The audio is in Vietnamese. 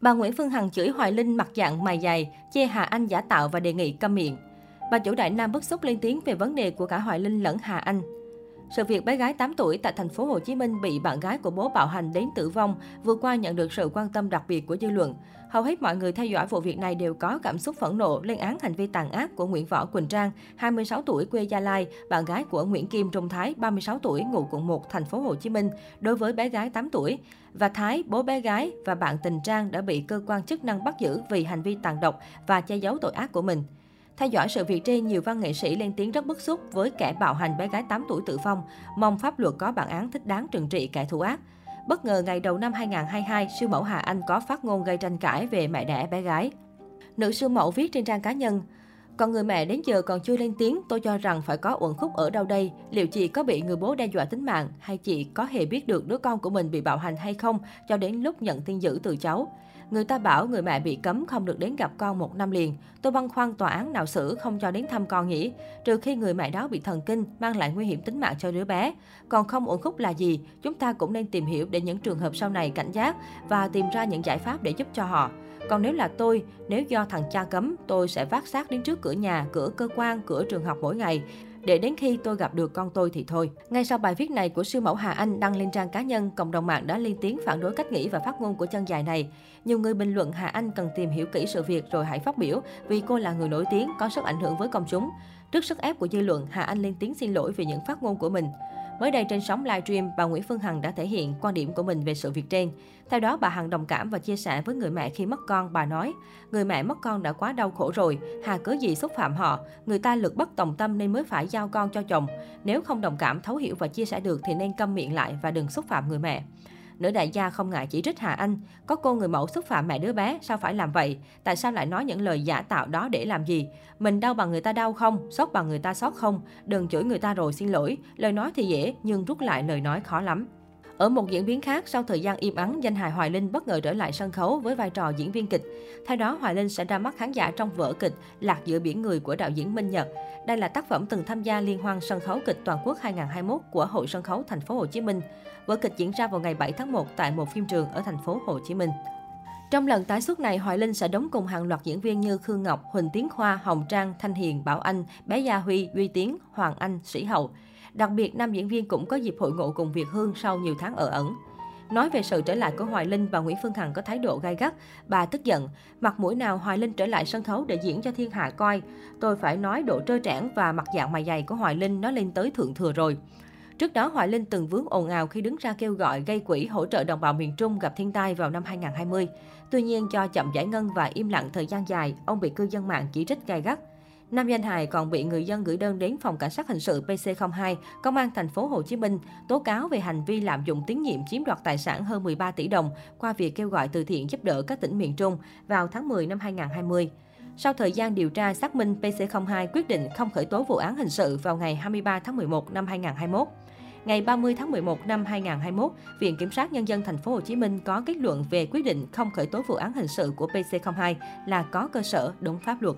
Bà Nguyễn Phương Hằng chửi Hoài Linh mặt dạng mày dày, chê Hà Anh giả tạo và đề nghị câm miệng. Bà chủ Đại Nam bức xúc lên tiếng về vấn đề của cả Hoài Linh lẫn Hà Anh. Sự việc bé gái 8 tuổi tại thành phố Hồ Chí Minh bị bạn gái của bố bạo hành đến tử vong vừa qua nhận được sự quan tâm đặc biệt của dư luận. Hầu hết mọi người theo dõi vụ việc này đều có cảm xúc phẫn nộ lên án hành vi tàn ác của Nguyễn Võ Quỳnh Trang, 26 tuổi quê Gia Lai, bạn gái của Nguyễn Kim Trung Thái, 36 tuổi ngụ quận 1 thành phố Hồ Chí Minh đối với bé gái 8 tuổi. Và Thái, bố bé gái và bạn tình Trang đã bị cơ quan chức năng bắt giữ vì hành vi tàn độc và che giấu tội ác của mình. Theo dõi sự việc trên, nhiều văn nghệ sĩ lên tiếng rất bức xúc với kẻ bạo hành bé gái 8 tuổi tử vong, mong pháp luật có bản án thích đáng trừng trị kẻ thù ác. Bất ngờ ngày đầu năm 2022, siêu mẫu Hà Anh có phát ngôn gây tranh cãi về mẹ đẻ bé gái. Nữ siêu mẫu viết trên trang cá nhân, còn người mẹ đến giờ còn chưa lên tiếng, tôi cho rằng phải có uẩn khúc ở đâu đây. Liệu chị có bị người bố đe dọa tính mạng hay chị có hề biết được đứa con của mình bị bạo hành hay không cho đến lúc nhận tin dữ từ cháu? Người ta bảo người mẹ bị cấm không được đến gặp con một năm liền. Tôi băn khoăn tòa án nào xử không cho đến thăm con nhỉ? Trừ khi người mẹ đó bị thần kinh, mang lại nguy hiểm tính mạng cho đứa bé. Còn không ổn khúc là gì? Chúng ta cũng nên tìm hiểu để những trường hợp sau này cảnh giác và tìm ra những giải pháp để giúp cho họ. Còn nếu là tôi, nếu do thằng cha cấm, tôi sẽ vác xác đến trước cửa nhà, cửa cơ quan, cửa trường học mỗi ngày để đến khi tôi gặp được con tôi thì thôi. Ngay sau bài viết này của siêu mẫu Hà Anh đăng lên trang cá nhân, cộng đồng mạng đã lên tiếng phản đối cách nghĩ và phát ngôn của chân dài này. Nhiều người bình luận Hà Anh cần tìm hiểu kỹ sự việc rồi hãy phát biểu vì cô là người nổi tiếng, có sức ảnh hưởng với công chúng. Trước sức ép của dư luận, Hà Anh lên tiếng xin lỗi vì những phát ngôn của mình. Mới đây trên sóng livestream, bà Nguyễn Phương Hằng đã thể hiện quan điểm của mình về sự việc trên. Theo đó, bà Hằng đồng cảm và chia sẻ với người mẹ khi mất con. Bà nói, người mẹ mất con đã quá đau khổ rồi, hà cớ gì xúc phạm họ. Người ta lực bất tòng tâm nên mới phải giao con cho chồng. Nếu không đồng cảm, thấu hiểu và chia sẻ được thì nên câm miệng lại và đừng xúc phạm người mẹ. Nữ đại gia không ngại chỉ trích Hà Anh. Có cô người mẫu xúc phạm mẹ đứa bé, sao phải làm vậy? Tại sao lại nói những lời giả tạo đó để làm gì? Mình đau bằng người ta đau không? Xót bằng người ta sót không? Đừng chửi người ta rồi xin lỗi. Lời nói thì dễ, nhưng rút lại lời nói khó lắm. Ở một diễn biến khác, sau thời gian im ắng, danh hài Hoài Linh bất ngờ trở lại sân khấu với vai trò diễn viên kịch. Theo đó, Hoài Linh sẽ ra mắt khán giả trong vở kịch Lạc giữa biển người của đạo diễn Minh Nhật. Đây là tác phẩm từng tham gia liên hoan sân khấu kịch toàn quốc 2021 của Hội sân khấu thành phố Hồ Chí Minh. Vở kịch diễn ra vào ngày 7 tháng 1 tại một phim trường ở thành phố Hồ Chí Minh. Trong lần tái xuất này, Hoài Linh sẽ đóng cùng hàng loạt diễn viên như Khương Ngọc, Huỳnh Tiến Khoa, Hồng Trang, Thanh Hiền, Bảo Anh, Bé Gia Huy, Duy Tiến, Hoàng Anh, Sĩ Hậu. Đặc biệt, nam diễn viên cũng có dịp hội ngộ cùng Việt Hương sau nhiều tháng ở ẩn. Nói về sự trở lại của Hoài Linh, bà Nguyễn Phương Hằng có thái độ gai gắt. Bà tức giận, mặt mũi nào Hoài Linh trở lại sân khấu để diễn cho thiên hạ coi. Tôi phải nói độ trơ trẽn và mặt dạng mày dày của Hoài Linh nó lên tới thượng thừa rồi. Trước đó, Hoài Linh từng vướng ồn ào khi đứng ra kêu gọi gây quỹ hỗ trợ đồng bào miền Trung gặp thiên tai vào năm 2020. Tuy nhiên, do chậm giải ngân và im lặng thời gian dài, ông bị cư dân mạng chỉ trích gai gắt. Nam danh hài còn bị người dân gửi đơn đến phòng cảnh sát hình sự PC02, công an thành phố Hồ Chí Minh tố cáo về hành vi lạm dụng tín nhiệm chiếm đoạt tài sản hơn 13 tỷ đồng qua việc kêu gọi từ thiện giúp đỡ các tỉnh miền Trung vào tháng 10 năm 2020. Sau thời gian điều tra xác minh, PC02 quyết định không khởi tố vụ án hình sự vào ngày 23 tháng 11 năm 2021. Ngày 30 tháng 11 năm 2021, Viện Kiểm sát Nhân dân thành phố Hồ Chí Minh có kết luận về quyết định không khởi tố vụ án hình sự của PC02 là có cơ sở đúng pháp luật.